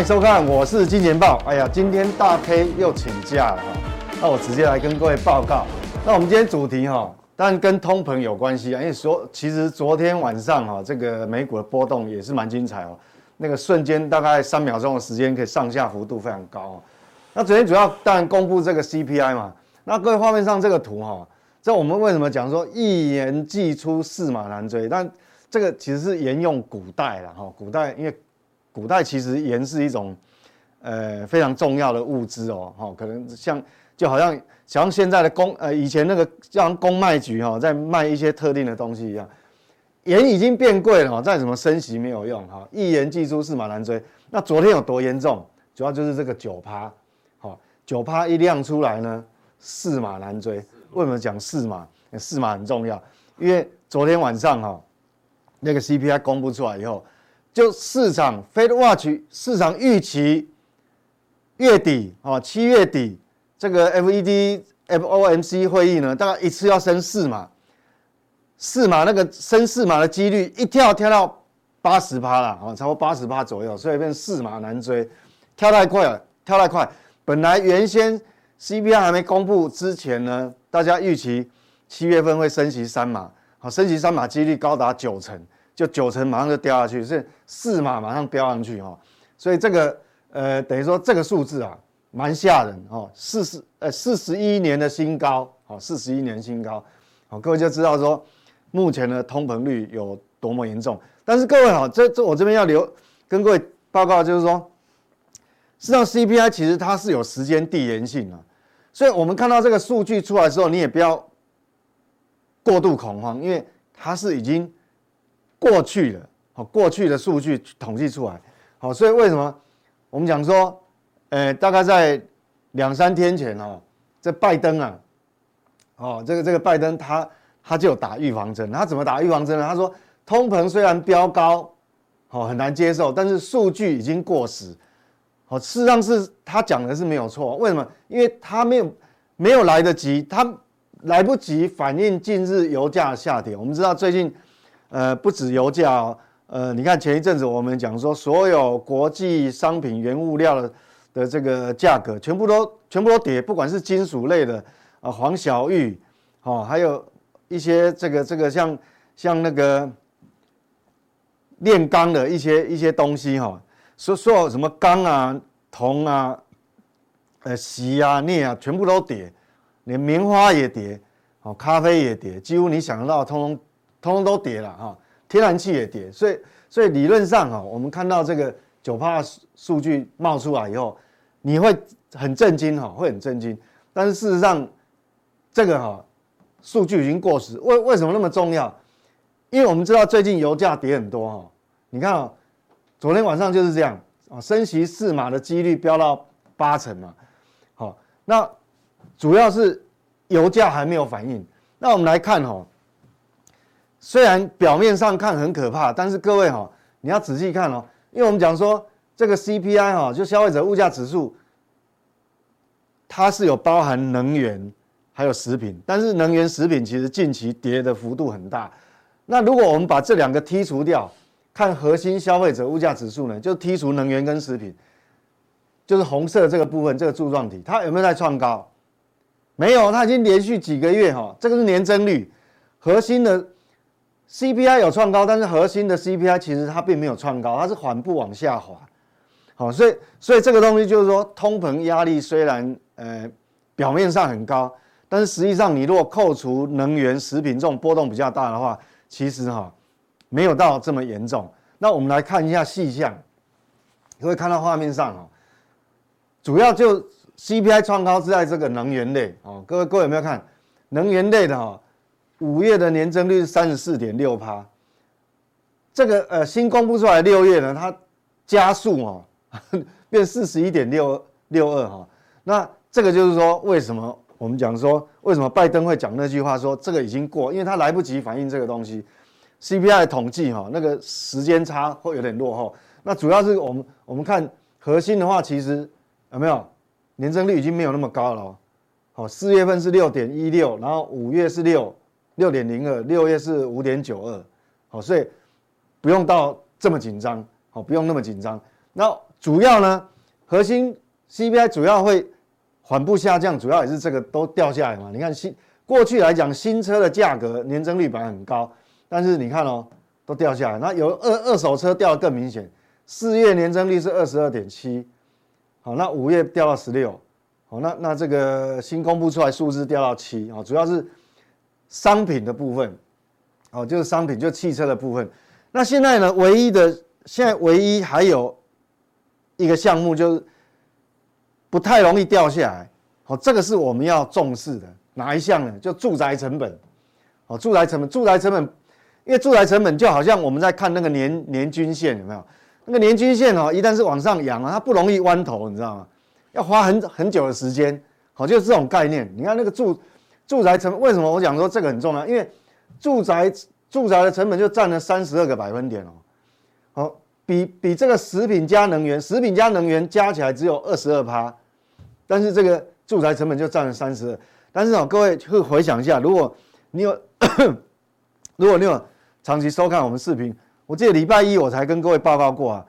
欢迎收看，我是金钱爆。哎呀，今天大 K 又请假了哈，那我直接来跟各位报告。那我们今天主题哈，当然跟通膨有关系啊，因为昨其实昨天晚上哈，这个美股的波动也是蛮精彩哦。那个瞬间大概三秒钟的时间，可以上下幅度非常高哦。那昨天主要当然公布这个 CPI 嘛。那各位画面上这个图哈，这我们为什么讲说一言既出驷马难追？但这个其实是沿用古代了哈，古代因为。古代其实盐是一种，呃，非常重要的物资哦，哈，可能像就好像像现在的公，呃，以前那个像公卖局哈，在卖一些特定的东西一样，盐已经变贵了哈，再怎么升息没有用哈，一言既出驷马难追。那昨天有多严重？主要就是这个九趴，好，九趴一亮出来呢，驷马难追。为什么讲驷马？驷马很重要，因为昨天晚上哈，那个 CPI 公布出来以后。就市场 Fed Watch 市场预期月底啊，七月底这个 FED FOMC 会议呢，大概一次要升四码，四码那个升四码的几率一跳跳到八十趴了啊，超过八十趴左右，所以变四码难追，跳太快了，跳太快。本来原先 CPI 还没公布之前呢，大家预期七月份会升息三码，好，升息三码几率高达九成。就九成马上就掉下去，是四码马上飙上去哈，所以这个呃等于说这个数字啊蛮吓人哦，四十呃四十一年的新高，好四十一年新高，好各位就知道说目前的通膨率有多么严重。但是各位好，这这我这边要留跟各位报告就是说，实际上 CPI 其实它是有时间递延性啊，所以我们看到这个数据出来之后，你也不要过度恐慌，因为它是已经。过去的好，过去的数据统计出来，好，所以为什么我们讲说，呃，大概在两三天前哦，这拜登啊，哦，这个这个拜登他他就打预防针，他怎么打预防针呢？他说，通膨虽然飙高，哦，很难接受，但是数据已经过时，哦，事实上是他讲的是没有错，为什么？因为他没有没有来得及，他来不及反映近日油价下跌。我们知道最近。呃，不止油价哦，呃，你看前一阵子我们讲说，所有国际商品原物料的的这个价格全部都全部都跌，不管是金属类的啊，黄小玉，哦，还有一些这个这个像像那个炼钢的一些一些东西哈，说说有什么钢啊、铜啊、呃锡啊、镍啊，全部都跌，连棉花也跌，哦，咖啡也跌，几乎你想得到通通。通通都跌了哈，天然气也跌，所以所以理论上哈，我们看到这个九趴数据冒出来以后，你会很震惊哈，会很震惊。但是事实上，这个哈数据已经过时。为为什么那么重要？因为我们知道最近油价跌很多哈，你看啊，昨天晚上就是这样啊，升息四码的几率飙到八成嘛。好，那主要是油价还没有反应。那我们来看哈。虽然表面上看很可怕，但是各位哈，你要仔细看哦，因为我们讲说这个 CPI 哈，就消费者物价指数，它是有包含能源还有食品，但是能源食品其实近期跌的幅度很大。那如果我们把这两个剔除掉，看核心消费者物价指数呢，就剔除能源跟食品，就是红色这个部分这个柱状体，它有没有在创高？没有，它已经连续几个月哈，这个是年增率，核心的。CPI 有创高，但是核心的 CPI 其实它并没有创高，它是缓步往下滑。好，所以所以这个东西就是说，通膨压力虽然呃表面上很高，但是实际上你如果扣除能源、食品这种波动比较大的话，其实哈没有到这么严重。那我们来看一下细项，你会看到画面上哈，主要就 CPI 创高是在这个能源类哦，各位各位有没有看能源类的哈？五月的年增率是三十四点六趴，这个呃新公布出来六月呢，它加速哦，变四十一点六六二哈。那这个就是说，为什么我们讲说，为什么拜登会讲那句话说这个已经过，因为他来不及反映这个东西，CPI 统计哈，那个时间差会有点落后。那主要是我们我们看核心的话，其实有没有年增率已经没有那么高了哦。好，四月份是六点一六，然后五月是六。六点零二，六月是五点九二，好，所以不用到这么紧张，好，不用那么紧张。那主要呢，核心 CPI 主要会缓步下降，主要也是这个都掉下来嘛。你看新过去来讲，新车的价格年增率本来很高，但是你看哦，都掉下来。那有二二手车掉得更明显，四月年增率是二十二点七，好，那五月掉到十六，好，那那这个新公布出来数字掉到七，啊，主要是商品的部分，哦，就是商品，就是汽车的部分。那现在呢，唯一的现在唯一还有一个项目就是不太容易掉下来，好，这个是我们要重视的哪一项呢？就住宅成本，哦，住宅成本，住宅成本，因为住宅成本就好像我们在看那个年年均线有没有？那个年均线哦，一旦是往上扬啊，它不容易弯头，你知道吗？要花很很久的时间，好，就是这种概念。你看那个住住宅成本，为什么我讲说这个很重要？因为住宅。住宅的成本就占了三十二个百分点哦，好，比比这个食品加能源，食品加能源加起来只有二十二趴，但是这个住宅成本就占了三十二。但是哦，各位会回想一下，如果你有，如果你有长期收看我们视频，我记得礼拜一我才跟各位报告过啊，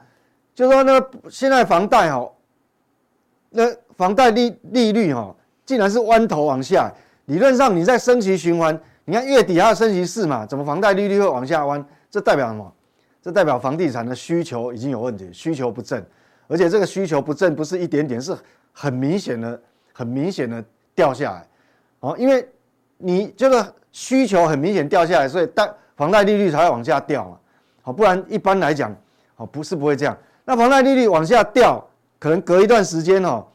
就说呢现在房贷哈，那房贷利利率哈，竟然是弯头往下，理论上你在升息循环。你看月底还要升息四嘛？怎么房贷利率会往下弯？这代表什么？这代表房地产的需求已经有问题，需求不振，而且这个需求不振不是一点点，是很明显的、很明显的掉下来。哦，因为你这个需求很明显掉下来，所以贷房贷利率才会往下掉嘛。好，不然一般来讲，哦，不是不会这样。那房贷利率往下掉，可能隔一段时间哦，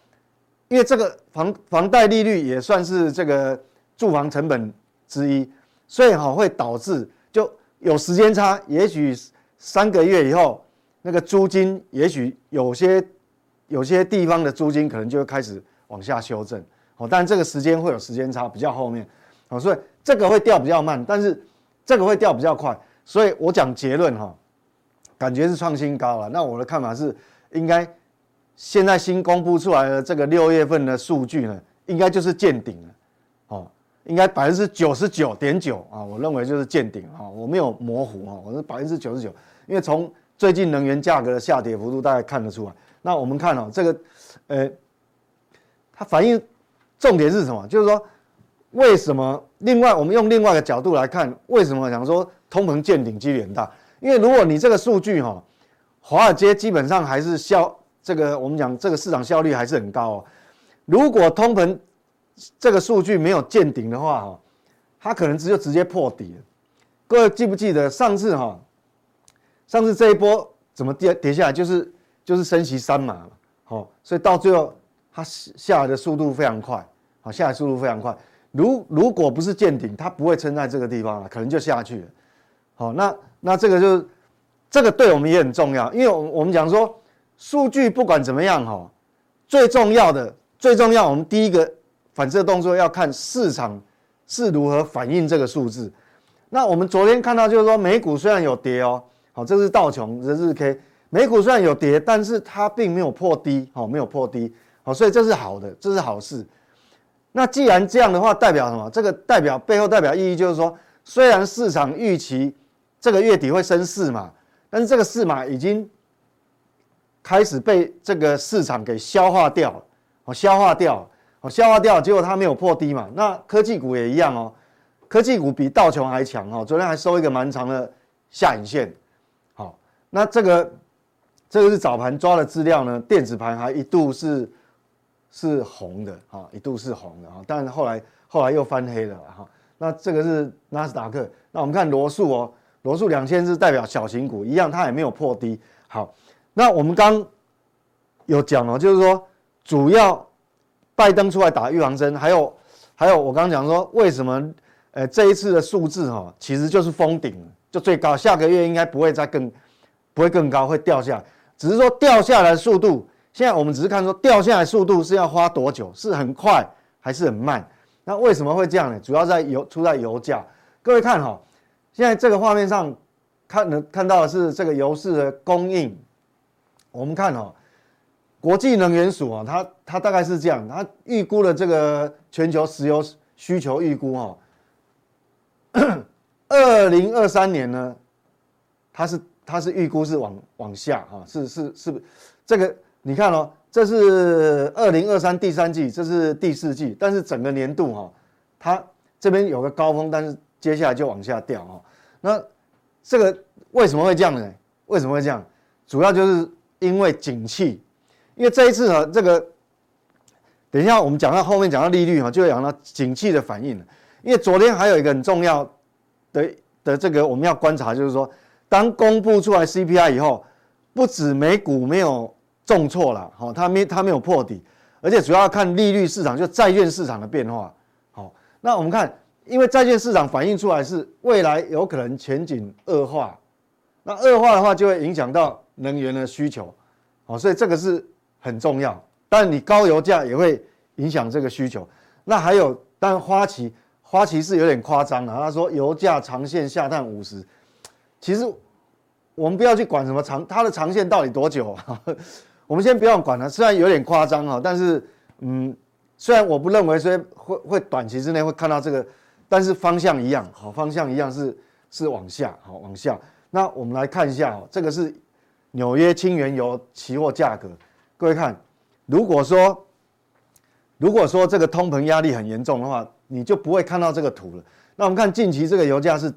因为这个房房贷利率也算是这个住房成本。之一，所以哈会导致就有时间差，也许三个月以后，那个租金也许有些有些地方的租金可能就会开始往下修正，哦，但这个时间会有时间差，比较后面，哦，所以这个会掉比较慢，但是这个会掉比较快，所以我讲结论哈，感觉是创新高了。那我的看法是，应该现在新公布出来的这个六月份的数据呢，应该就是见顶了，哦。应该百分之九十九点九啊，我认为就是见顶啊，我没有模糊啊，我是百分之九十九，因为从最近能源价格的下跌幅度，大家看得出来。那我们看哦，这个，呃，它反映重点是什么？就是说，为什么？另外，我们用另外一个角度来看，为什么想说通膨见顶几率很大？因为如果你这个数据哈，华尔街基本上还是效这个，我们讲这个市场效率还是很高哦。如果通膨这个数据没有见顶的话，哈，它可能只有直接破底了。各位记不记得上次哈，上次这一波怎么跌跌下来，就是就是升息三码嘛，好，所以到最后它下来的速度非常快，好，下来速度非常快。如如果不是见顶，它不会撑在这个地方了，可能就下去了。好，那那这个就是这个对我们也很重要，因为我我们讲说数据不管怎么样哈，最重要的最重要，我们第一个。反射动作要看市场是如何反映这个数字。那我们昨天看到就是说，美股虽然有跌哦，好，这是道琼的日 K，美股虽然有跌，但是它并没有破低，好，没有破低，好，所以这是好的，这是好事。那既然这样的话，代表什么？这个代表背后代表意义就是说，虽然市场预期这个月底会升四嘛，但是这个四码已经开始被这个市场给消化掉了，哦，消化掉。哦消化掉，结果它没有破低嘛？那科技股也一样哦，科技股比道琼还强哦。昨天还收一个蛮长的下影线。好，那这个这个是早盘抓的资料呢，电子盘还一度是是红的啊，一度是红的啊，但是后来后来又翻黑了哈。那这个是纳斯达克，那我们看罗素哦，罗素两千是代表小型股一样，它也没有破低。好，那我们刚有讲哦，就是说主要。拜登出来打预防针，还有，还有我刚刚讲说，为什么，呃，这一次的数字哈，其实就是封顶，就最高，下个月应该不会再更，不会更高，会掉下来，只是说掉下来的速度，现在我们只是看说掉下来速度是要花多久，是很快还是很慢？那为什么会这样呢？主要在油，出在油价。各位看哈，现在这个画面上看能看到的是这个油市的供应，我们看哦。国际能源署啊，它它大概是这样，它预估了这个全球石油需求预估哈，二零二三年呢，它是它是预估是往往下哈，是是是不，这个你看哦，这是二零二三第三季，这是第四季，但是整个年度哈，它这边有个高峰，但是接下来就往下掉哈。那这个为什么会这样呢？为什么会这样？主要就是因为景气，因为这一次呢，这个等一下我们讲到后面讲到利率哈，就会讲到景气的反应了。因为昨天还有一个很重要的的这个我们要观察，就是说，当公布出来 CPI 以后，不止美股没有重挫了，好，它没它没有破底，而且主要看利率市场，就债券市场的变化。好，那我们看，因为债券市场反映出来是未来有可能前景恶化，那恶化的话就会影响到能源的需求，好，所以这个是很重要。但你高油价也会影响这个需求。那还有，但花旗。花旗是有点夸张了，他说油价长线下探五十，其实我们不要去管什么长，它的长线到底多久？我们先不要管它，虽然有点夸张哈，但是嗯，虽然我不认为说会会短期之内会看到这个，但是方向一样，好，方向一样是是往下，好，往下。那我们来看一下哦，这个是纽约轻原油期货价格，各位看，如果说如果说这个通膨压力很严重的话。你就不会看到这个图了。那我们看近期这个油价是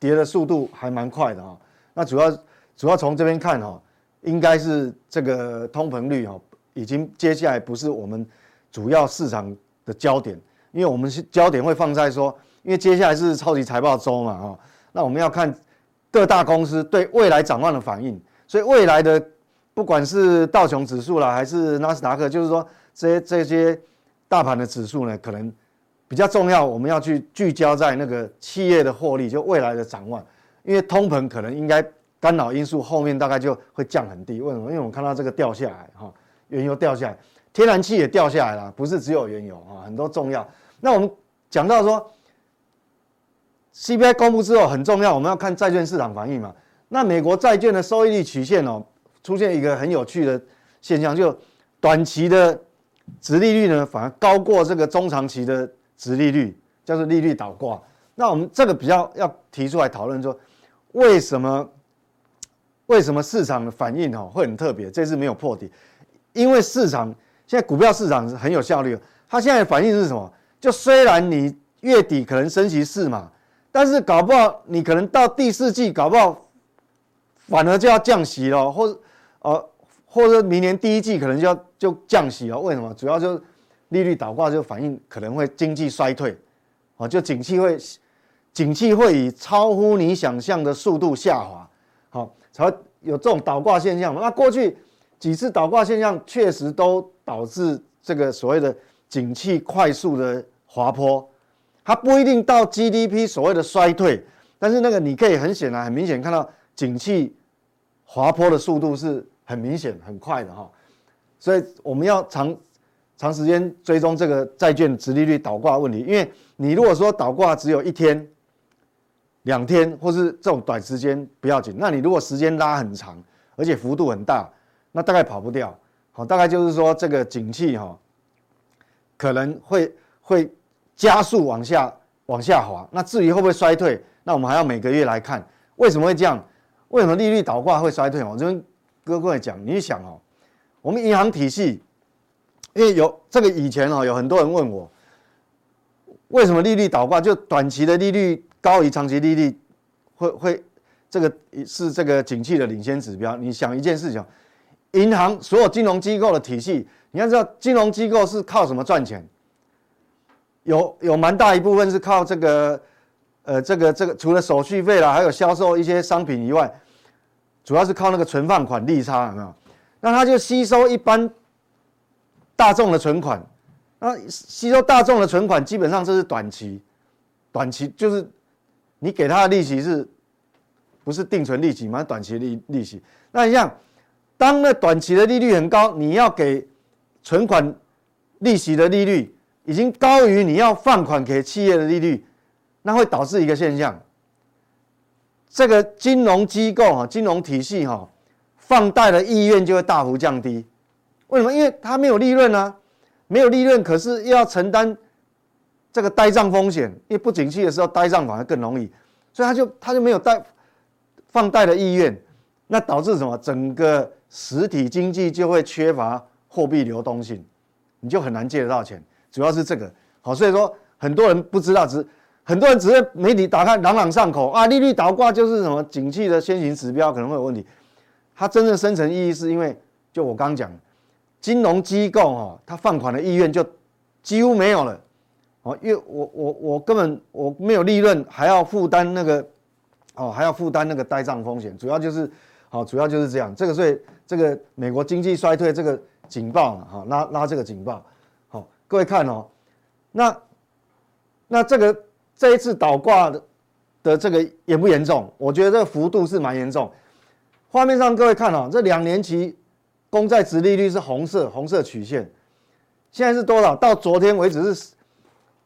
跌的速度还蛮快的哈。那主要主要从这边看哈，应该是这个通膨率哈，已经接下来不是我们主要市场的焦点，因为我们是焦点会放在说，因为接下来是超级财报周嘛哈。那我们要看各大公司对未来展望的反应，所以未来的不管是道琼指数啦，还是纳斯达克，就是说这些这些大盘的指数呢，可能。比较重要，我们要去聚焦在那个企业的获利，就未来的展望。因为通膨可能应该干扰因素，后面大概就会降很低。为什么？因为我们看到这个掉下来，哈，原油掉下来，天然气也掉下来了，不是只有原油啊，很多重要。那我们讲到说，CPI 公布之后很重要，我们要看债券市场反应嘛。那美国债券的收益率曲线哦，出现一个很有趣的现象，就短期的殖利率呢，反而高过这个中长期的。殖利率叫做利率倒挂，那我们这个比较要提出来讨论说，为什么为什么市场的反应哦会很特别？这次没有破底，因为市场现在股票市场是很有效率，它现在反应是什么？就虽然你月底可能升息四嘛，但是搞不好你可能到第四季搞不好反而就要降息了，或者呃或者明年第一季可能就要就降息了。为什么？主要就是。利率倒挂就反映可能会经济衰退，哦，就景气会，景气会以超乎你想象的速度下滑，好，才会有这种倒挂现象。那过去几次倒挂现象确实都导致这个所谓的景气快速的滑坡，它不一定到 GDP 所谓的衰退，但是那个你可以很显然、很明显看到景气滑坡的速度是很明显、很快的哈，所以我们要长。长时间追踪这个债券殖利率倒挂问题，因为你如果说倒挂只有一天、两天，或是这种短时间不要紧，那你如果时间拉很长，而且幅度很大，那大概跑不掉。好，大概就是说这个景气哈，可能会会加速往下往下滑。那至于会不会衰退，那我们还要每个月来看为什么会这样？为什么利率倒挂会衰退？我这边跟各位讲，你想哦，我们银行体系。因为有这个以前啊，有很多人问我，为什么利率倒挂？就短期的利率高于长期利率，会会这个是这个景气的领先指标。你想一件事情，银行所有金融机构的体系，你要知道金融机构是靠什么赚钱？有有蛮大一部分是靠这个呃这个这个除了手续费啦，还有销售一些商品以外，主要是靠那个存放款利差，有没有？那它就吸收一般。大众的存款，那吸收大众的存款，基本上这是短期，短期就是你给他的利息是，不是定存利息吗？短期利利息。那你像当那短期的利率很高，你要给存款利息的利率已经高于你要放款给企业的利率，那会导致一个现象，这个金融机构哈，金融体系哈，放贷的意愿就会大幅降低。为什么？因为它没有利润啊，没有利润，可是又要承担这个呆账风险。因为不景气的时候，呆账反而更容易，所以他就他就没有贷放贷的意愿。那导致什么？整个实体经济就会缺乏货币流动性，你就很难借得到钱。主要是这个，好，所以说很多人不知道，只很多人只是媒体打开朗朗上口啊，利率倒挂就是什么景气的先行指标可能会有问题。它真正深层意义是因为，就我刚讲，金融机构哈，它放款的意愿就几乎没有了，哦，因为我我我根本我没有利润，还要负担那个，哦，还要负担那个呆账风险，主要就是，好，主要就是这样。这个所以这个美国经济衰退这个警报哈，拉拉这个警报，好，各位看哦，那那这个。这一次倒挂的的这个严不严重？我觉得这个幅度是蛮严重。画面上各位看哦，这两年期公债殖利率是红色，红色曲线，现在是多少？到昨天为止是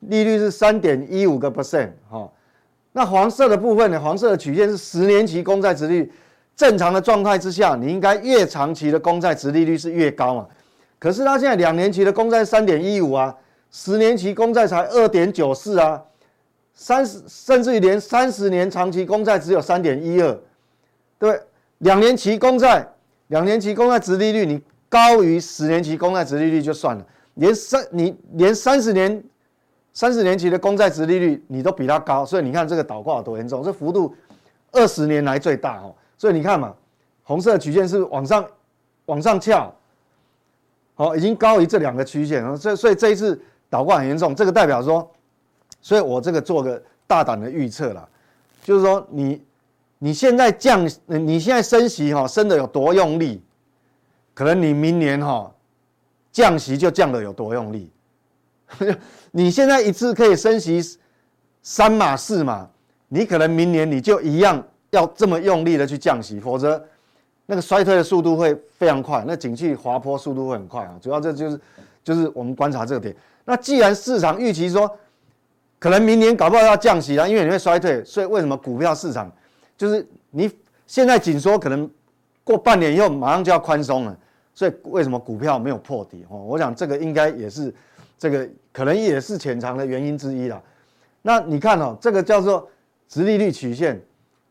利率是三点一五个 percent 哈。那黄色的部分呢？黄色的曲线是十年期公债殖利率。正常的状态之下，你应该越长期的公债殖利率是越高嘛。可是它现在两年期的公债三点一五啊，十年期公债才二点九四啊。三十甚至于连三十年长期公债只有三点一二，对，两年期公债，两年期公债殖利率你高于十年期公债殖利率就算了，连三你连三十年三十年期的公债殖利率你都比它高，所以你看这个倒挂有多严重，这幅度二十年来最大哦，所以你看嘛，红色曲线是往上往上翘，好，已经高于这两个曲线，所以所以这一次倒挂很严重，这个代表说。所以我这个做个大胆的预测啦，就是说你你现在降，你现在升息哈升的有多用力，可能你明年哈降息就降的有多用力。你现在一次可以升息三码四码，你可能明年你就一样要这么用力的去降息，否则那个衰退的速度会非常快，那景气滑坡速度会很快啊。主要这就是就是我们观察这个点。那既然市场预期说，可能明年搞不好要降息了，因为你会衰退，所以为什么股票市场就是你现在紧缩，可能过半年以后马上就要宽松了，所以为什么股票没有破底？哦，我想这个应该也是这个可能也是潜藏的原因之一啦。那你看哦，这个叫做殖利率曲线，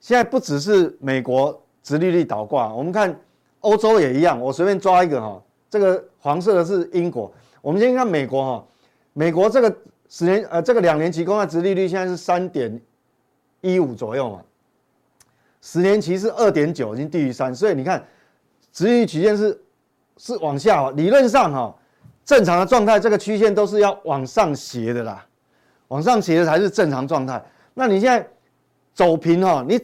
现在不只是美国殖利率倒挂，我们看欧洲也一样。我随便抓一个哈，这个黄色的是英国，我们先看美国哈，美国这个。十年呃，这个两年期公债殖利率现在是三点一五左右嘛，十年期是二点九，已经低于三，所以你看，殖利率曲线是是往下，理论上哈，正常的状态这个曲线都是要往上斜的啦，往上斜的才是正常状态。那你现在走平哈，你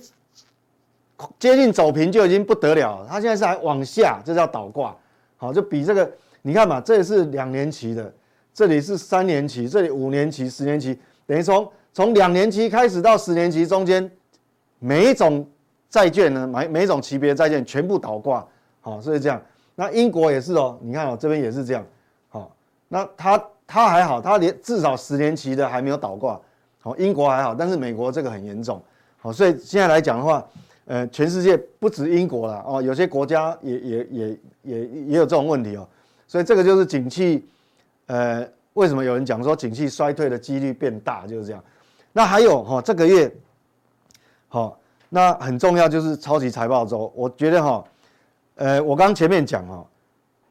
接近走平就已经不得了了，它现在是还往下，这叫倒挂，好，就比这个你看嘛，这也是两年期的。这里是三年期，这里五年期、十年期，等于从从两年期开始到十年期中间，每一种债券呢，每每一种级别债券全部倒挂，好，所以这样。那英国也是哦，你看哦，这边也是这样，好，那它它还好，它连至少十年期的还没有倒挂，好，英国还好，但是美国这个很严重，好，所以现在来讲的话，呃，全世界不止英国了哦，有些国家也也也也也有这种问题哦，所以这个就是景气。呃，为什么有人讲说景气衰退的几率变大？就是这样。那还有哈，这个月，好，那很重要就是超级财报周。我觉得哈，呃，我刚前面讲哈，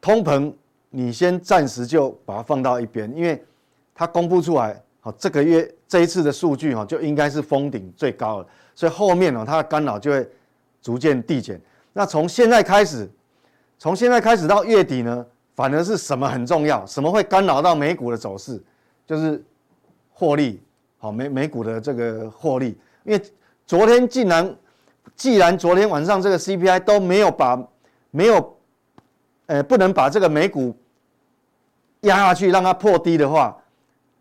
通膨你先暂时就把它放到一边，因为它公布出来，好，这个月这一次的数据哈就应该是封顶最高了，所以后面呢它的干扰就会逐渐递减。那从现在开始，从现在开始到月底呢？反而是什么很重要？什么会干扰到美股的走势？就是获利，好美美股的这个获利。因为昨天竟然，既然昨天晚上这个 CPI 都没有把没有，呃，不能把这个美股压下去，让它破低的话，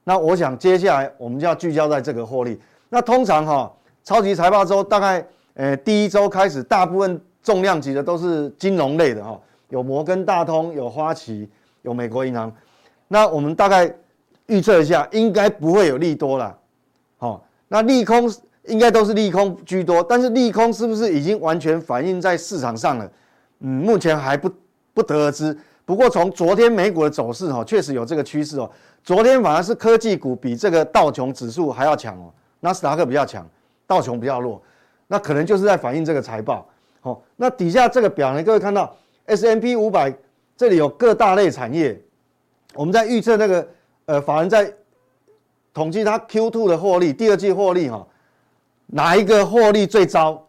那我想接下来我们就要聚焦在这个获利。那通常哈，超级财报周大概呃第一周开始，大部分重量级的都是金融类的哈。有摩根大通，有花旗，有美国银行，那我们大概预测一下，应该不会有利多了，好，那利空应该都是利空居多，但是利空是不是已经完全反映在市场上了？嗯，目前还不不得而知。不过从昨天美股的走势哈，确实有这个趋势哦。昨天反而是科技股比这个道琼指数还要强哦，纳斯达克比较强，道琼比较弱，那可能就是在反映这个财报。好，那底下这个表呢，各位看到 S M P 五百这里有各大类产业，我们在预测那个呃，法人在统计它 Q two 的获利，第二季获利哈，哪一个获利最糟？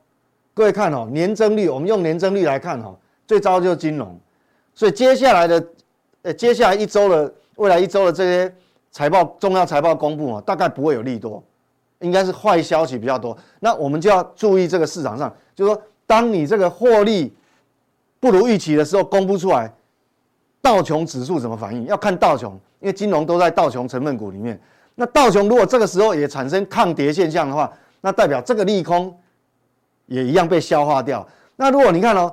各位看哦，年增率，我们用年增率来看哈，最糟就是金融，所以接下来的呃，接下来一周的未来一周的这些财报重要财报公布啊，大概不会有利多，应该是坏消息比较多。那我们就要注意这个市场上，就是说。当你这个获利不如预期的时候，公布出来，道琼指数怎么反应？要看道琼，因为金融都在道琼成分股里面。那道琼如果这个时候也产生抗跌现象的话，那代表这个利空也一样被消化掉。那如果你看哦，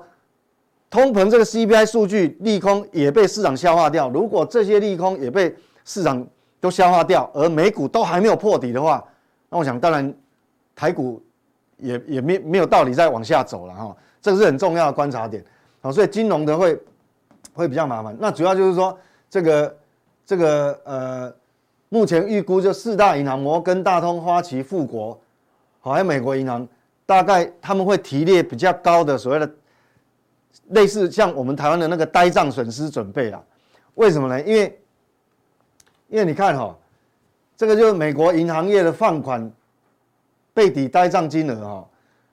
通膨这个 CPI 数据利空也被市场消化掉，如果这些利空也被市场都消化掉，而美股都还没有破底的话，那我想当然台股。也也没没有道理再往下走了哈，这个是很重要的观察点，好，所以金融的会会比较麻烦。那主要就是说这个这个呃，目前预估就四大银行摩根大通、花旗、富国，好，还有美国银行，大概他们会提列比较高的所谓的类似像我们台湾的那个呆账损失准备啦。为什么呢？因为因为你看哈，这个就是美国银行业的放款。背抵呆账金额哈，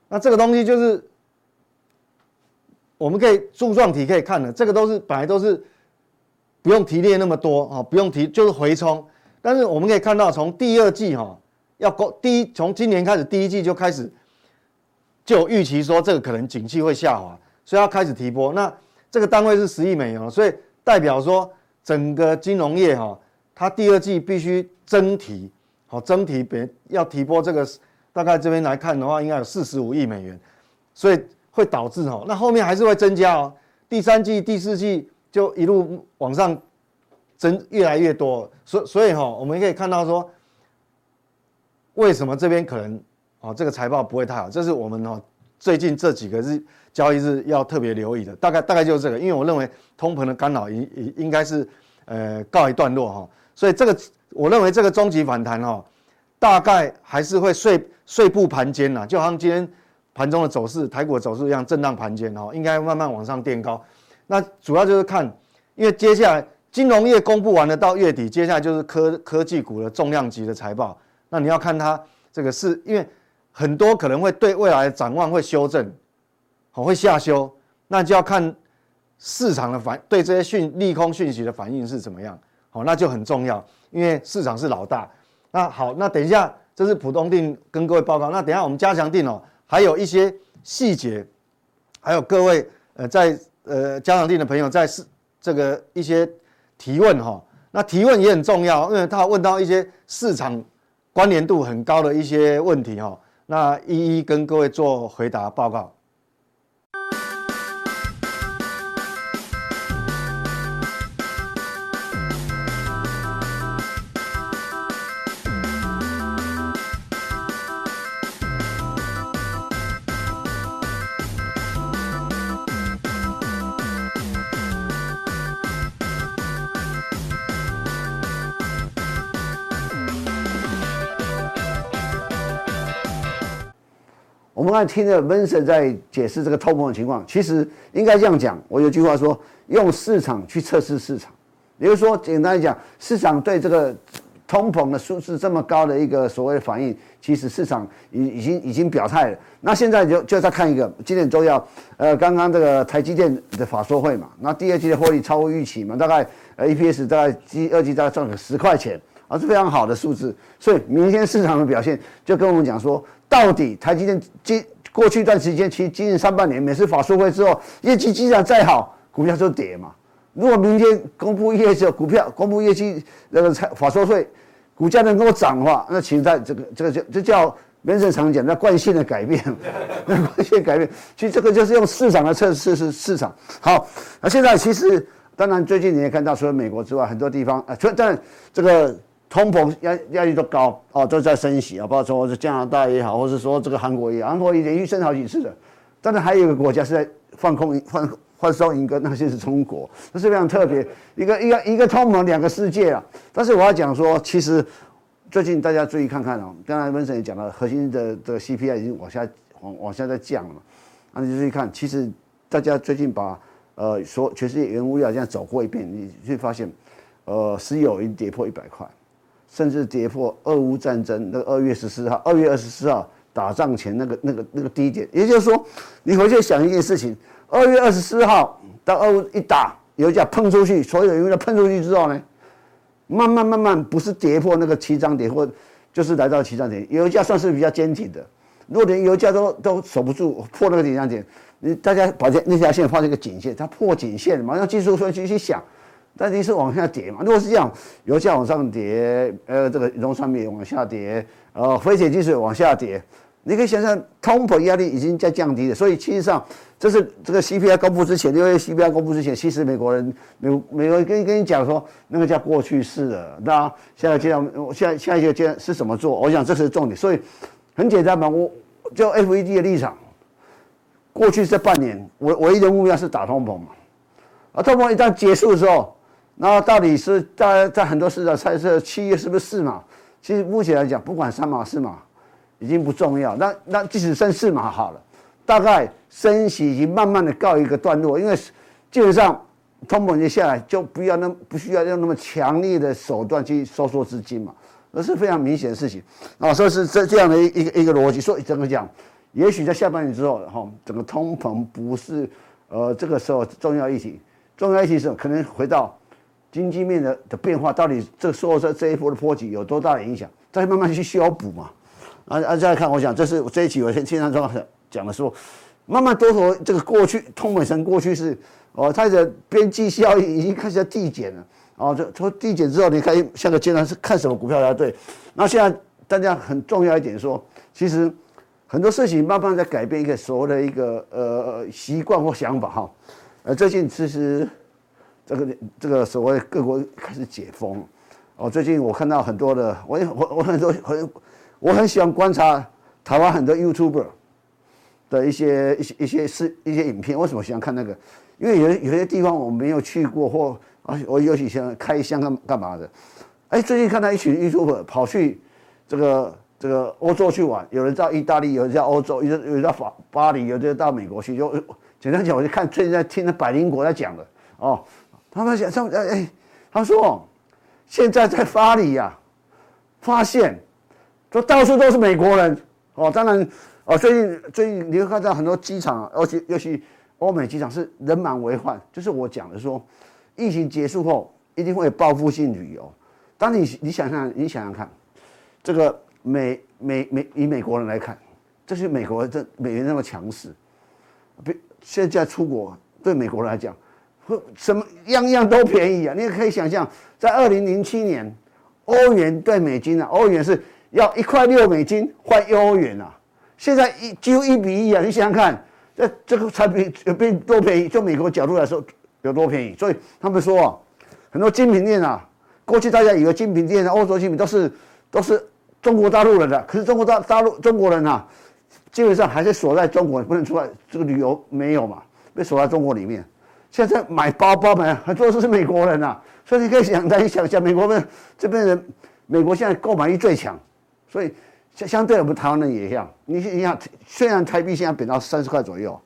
那这个东西就是我们可以柱状体可以看的，这个都是本来都是不用提列那么多啊，不用提就是回冲。但是我们可以看到，从第二季哈要过第一，从今年开始第一季就开始就预期说这个可能景气会下滑，所以要开始提拨。那这个单位是十亿美元，所以代表说整个金融业哈，它第二季必须增提，好增提别要提拨这个。大概这边来看的话，应该有四十五亿美元，所以会导致哦，那后面还是会增加哦。第三季、第四季就一路往上增，越来越多。所所以哈，我们可以看到说，为什么这边可能哦，这个财报不会太好？这是我们哦最近这几个日交易日要特别留意的。大概大概就是这个，因为我认为通膨的干扰应应应该是呃告一段落哈。所以这个我认为这个终极反弹哦。大概还是会碎碎步盘间呐，就好像今天盘中的走势，台股的走势一样，震荡盘间哦，应该慢慢往上垫高。那主要就是看，因为接下来金融业公布完了到月底，接下来就是科科技股的重量级的财报。那你要看它这个是因为很多可能会对未来展望会修正，好会下修，那就要看市场的反对这些讯利空讯息的反应是怎么样，好那就很重要，因为市场是老大。那好，那等一下，这是普通定跟各位报告。那等一下我们加强定哦，还有一些细节，还有各位呃在呃家长店的朋友在是这个一些提问哈、哦。那提问也很重要，因为他问到一些市场关联度很高的一些问题哈、哦。那一一跟各位做回答报告。我们刚才听着 Vincent 在解释这个通膨的情况，其实应该这样讲。我有句话说，用市场去测试市场，也就是说，简单来讲，市场对这个通膨的数字这么高的一个所谓的反应，其实市场已已经已经表态了。那现在就就再看一个今天重要，呃，刚刚这个台积电的法说会嘛，那第二季的获利超过预期嘛，大概呃 EPS 大概第二季大概赚了十块钱，啊是非常好的数字。所以明天市场的表现就跟我们讲说。到底台积电今过去一段时间，其实今年上半年每次法说会之后，业绩基本再好，股票就跌嘛。如果明天公布业绩，股票公布业绩那个财法说会，股价能够涨的话，那其实在这个这个叫这叫人生常讲那惯性的改变，那惯性改变。其实这个就是用市场来测试是市场。好，那现在其实当然最近你也看到，除了美国之外，很多地方啊，除了当然这个。通膨压压力都高哦，都在升息啊，包括说是加拿大也好，或者说这个韩国也好，韩国也连续升好几次的。但是还有一个国家是在放空放放松银根，那就是中国，这是非常特别一个一个一个通膨两个世界啊。但是我要讲说，其实最近大家注意看看哦，刚才温森也讲了，核心的这个 CPI 已经往下往往下在降了嘛。那你注意看，其实大家最近把呃所全世界原物料这样走过一遍，你会发现，呃，石油已经跌破一百块，甚至跌破俄乌战争那个二月十四号、二月二十四号打仗前那个那个那个低点。也就是说，你回去想一件事情，二月二十四号到俄乌一打，油价喷出去，所有油价喷出去之后呢，慢慢慢慢不是跌破那个起涨点，或就是来到起涨点，油价算是比较坚挺的。如果连油价都都守不住破那个顶上点，你大家把这那条线画这个颈线，它破颈线嘛，用技术分析去想，但是是往下跌嘛。如果是这样，油价往上跌，呃，这个农产品往下跌，呃，非铁金属往下跌，你可以想象通膨压力已经在降低了。所以其实上，这是这个 CPI 公布之前，六月 CPI 公布之前，其实美国人美美国人跟跟你讲说，那个叫过去式了。那现在阶段，下下一个阶段是怎么做？我想这是重点。所以。很简单嘛，我就 FED 的立场，过去这半年，我唯一的目标是打通膨嘛，而，通膨一旦结束的时候，那到底是在在很多市场猜测七月是不是四码？其实目前来讲，不管三码四码，已经不重要。那那即使升四码好了，大概升息已经慢慢的告一个段落，因为基本上通膨一下来，就不要那不需要用那么强力的手段去收缩资金嘛。那是非常明显的事情啊，所以是这这样的一一个一个逻辑。所以整个讲，也许在下半年之后，哈，整个通膨不是呃这个时候重要议题，重要议题是可能回到经济面的的变化，到底这受这这一波的波及有多大的影响，再慢慢去修补嘛。啊啊，再看，我想这是这一期我先经常讲讲的说，慢慢多头这个过去通膨从过去是哦，它的边际效应已经开始在递减了。哦，这从递减之后，你可以下个阶段是看什么股票才对。那现在大家很重要一点说，其实很多事情慢慢在改变一个所谓的一个呃习惯或想法哈。呃，最近其实这个这个所谓各国开始解封。哦，最近我看到很多的，我我我很多很我很喜欢观察台湾很多 YouTuber 的一些一些一些视一些影片。为什么喜欢看那个？因为有有些地方我没有去过或。我尤其想开箱干干嘛的？哎，最近看到一群 YouTuber 跑去这个这个欧洲去玩，有人到意大利，有人到欧洲，有人有人到法巴黎，有人到美国去。就简单讲，我就看最近在听的百灵国在讲的哦。他们讲，他们哎，他说现在在巴黎呀、啊，发现说到处都是美国人哦。当然哦，最近最近你会看到很多机场，尤其尤其欧美机场是人满为患，就是我讲的说。疫情结束后，一定会有报复性旅游。当你你想想，你想想看，这个美美美以美国人来看，这是美国这美元那么强势，比现在出国对美国人来讲，什么样样都便宜啊！你也可以想象，在二零零七年，欧元对美金啊，欧元是要一块六美金换欧元啊，现在一几乎一比一啊！你想想看，这这个产品有变多便宜？就美国角度来说。有多便宜？所以他们说啊，很多精品店啊，过去大家以为精品店啊、欧洲精品都是都是中国大陆人的，可是中国大大陆中国人啊，基本上还是锁在中国，不能出来。这个旅游没有嘛，被锁在中国里面。现在买包包买很多都是美国人啊，所以你可以想，来想想，美国人这边人，美国现在购买力最强，所以相相对我们台湾人也一样。你你想，虽然台币现在贬到三十块左右，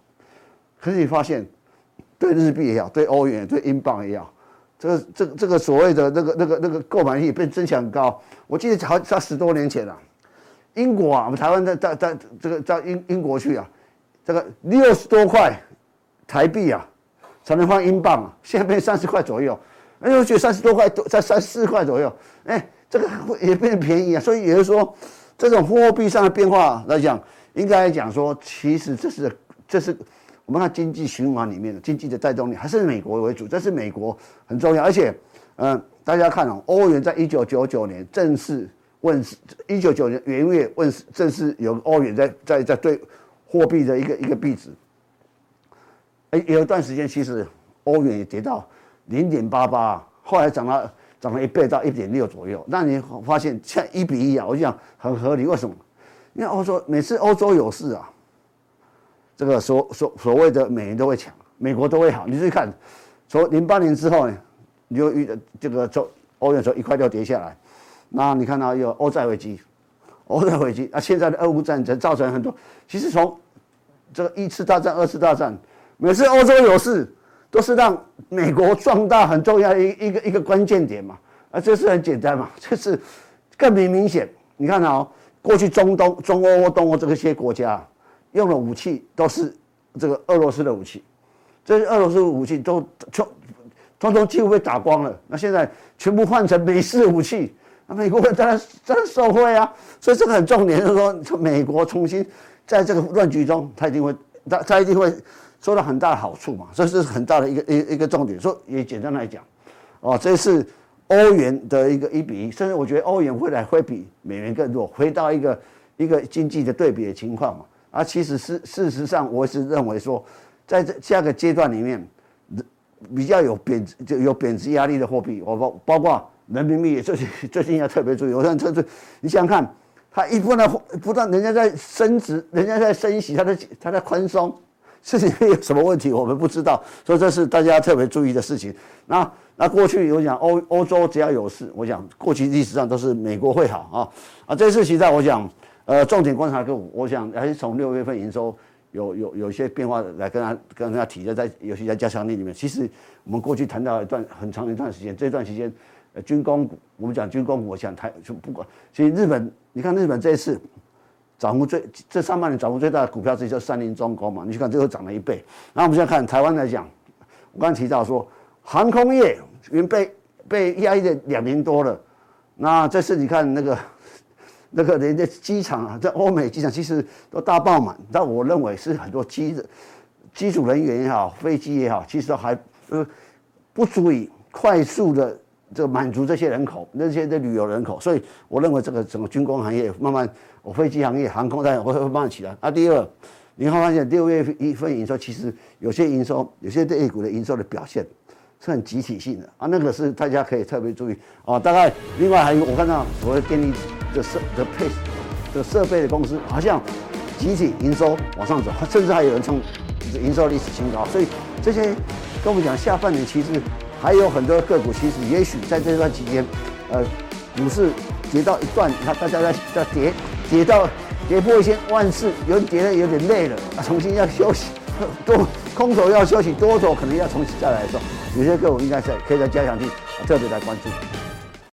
可是你发现。对日币也好，对欧元、对英镑也好，这个、这个、这个所谓的那个、那个、那个购买力变增强高。我记得好像十多年前了，英国啊，我们台湾在在在这个在英英国去啊，这个六十多块台币啊，才能换英镑啊，现在变三十块左右。哎，我觉得三十多块多在三四块左右，哎，这个也变便宜啊。所以也就是说，这种货币上的变化来讲，应该来讲说，其实这是这是。我们看经济循环里面的经济的带动力还是美国为主，这是美国很重要。而且，嗯，大家看哦，欧元在一九九九年正式问世，一九九九年元月问世，正式有欧元在在在对货币的一个一个币值。有一段时间其实欧元也跌到零点八八，后来涨了涨了一倍到一点六左右。那你发现像一比一啊，我就讲很合理。为什么？因为欧洲每次欧洲有事啊。这个所所所谓的美元都会强，美国都会好。你去看，从零八年之后呢，你就遇这个从欧元从一块六跌下来，那你看到有欧债危机，欧债危机啊，现在的俄乌战争造成很多。其实从这个一次大战、二次大战，每次欧洲有事，都是让美国壮大很重要一一个一个关键点嘛。啊，这是很简单嘛，这是更明明显。你看哦，过去中东、中欧、东欧这些国家用的武器都是这个俄罗斯的武器，这些俄罗斯武器都全通通几乎被打光了。那现在全部换成美式武器。那美国人当然当然受惠啊，所以这个很重点，就是说，美国重新在这个乱局中，他一定会，他他一定会受到很大的好处嘛，所以这是很大的一个一一个重点。说也简单来讲，哦，这是欧元的一个一比一，甚至我觉得欧元未来会比美元更弱，回到一个一个经济的对比的情况嘛。啊，其实是事实上，我是认为说，在这下个阶段里面，比较有贬值就有贬值压力的货币，我包包括。人民币也最近最近要特别注意，我想这这，你想想看，它一不断不断，人家在升值，人家在升息，它在它在宽松，这里面有什么问题我们不知道，所以这是大家特别注意的事情。那那过去我想欧欧洲只要有事，我想过去历史上都是美国会好啊啊，这次其实我想呃重点观察个股，我想还是从六月份营收有有有一些变化来跟他跟大家提的，在尤其在加强力里面，其实我们过去谈到一段很长一段时间，这段时间。呃，军工股，我们讲军工股，我想台就不管。其实日本，你看日本这一次涨幅最，这上半年涨幅最大的股票之一就是三菱重工嘛，你去看最后涨了一倍。然后我们现在看台湾来讲，我刚才提到说，航空业已经被被压抑了两年多了。那这次你看那个那个人家机场啊，在欧美机场其实都大爆满，但我认为是很多机的机组人员也好，飞机也好，其实都还呃不足以快速的。这个满足这些人口，那些的旅游人口，所以我认为这个整个军工行业慢慢，我飞机行业、航空业会会慢慢起来。啊，第二，你会发现六月一份营收，其实有些营收，有些这 A 股的营收的表现是很集体性的啊，那个是大家可以特别注意啊。大概另外还有我看到所谓电力的设的配的设备的公司，好像集体营收往上走，甚至还有人创营收历史新高。所以这些跟我们讲，下半年其实。还有很多个股，其实也许在这段期间，呃，股市跌到一段，那大家在在跌，跌到跌破一些万事，有点跌的有点累了，啊，重新要休息，多空手要休息，多头可能要重新再来的时候，有些个股应该是可以在加强力特别来关注。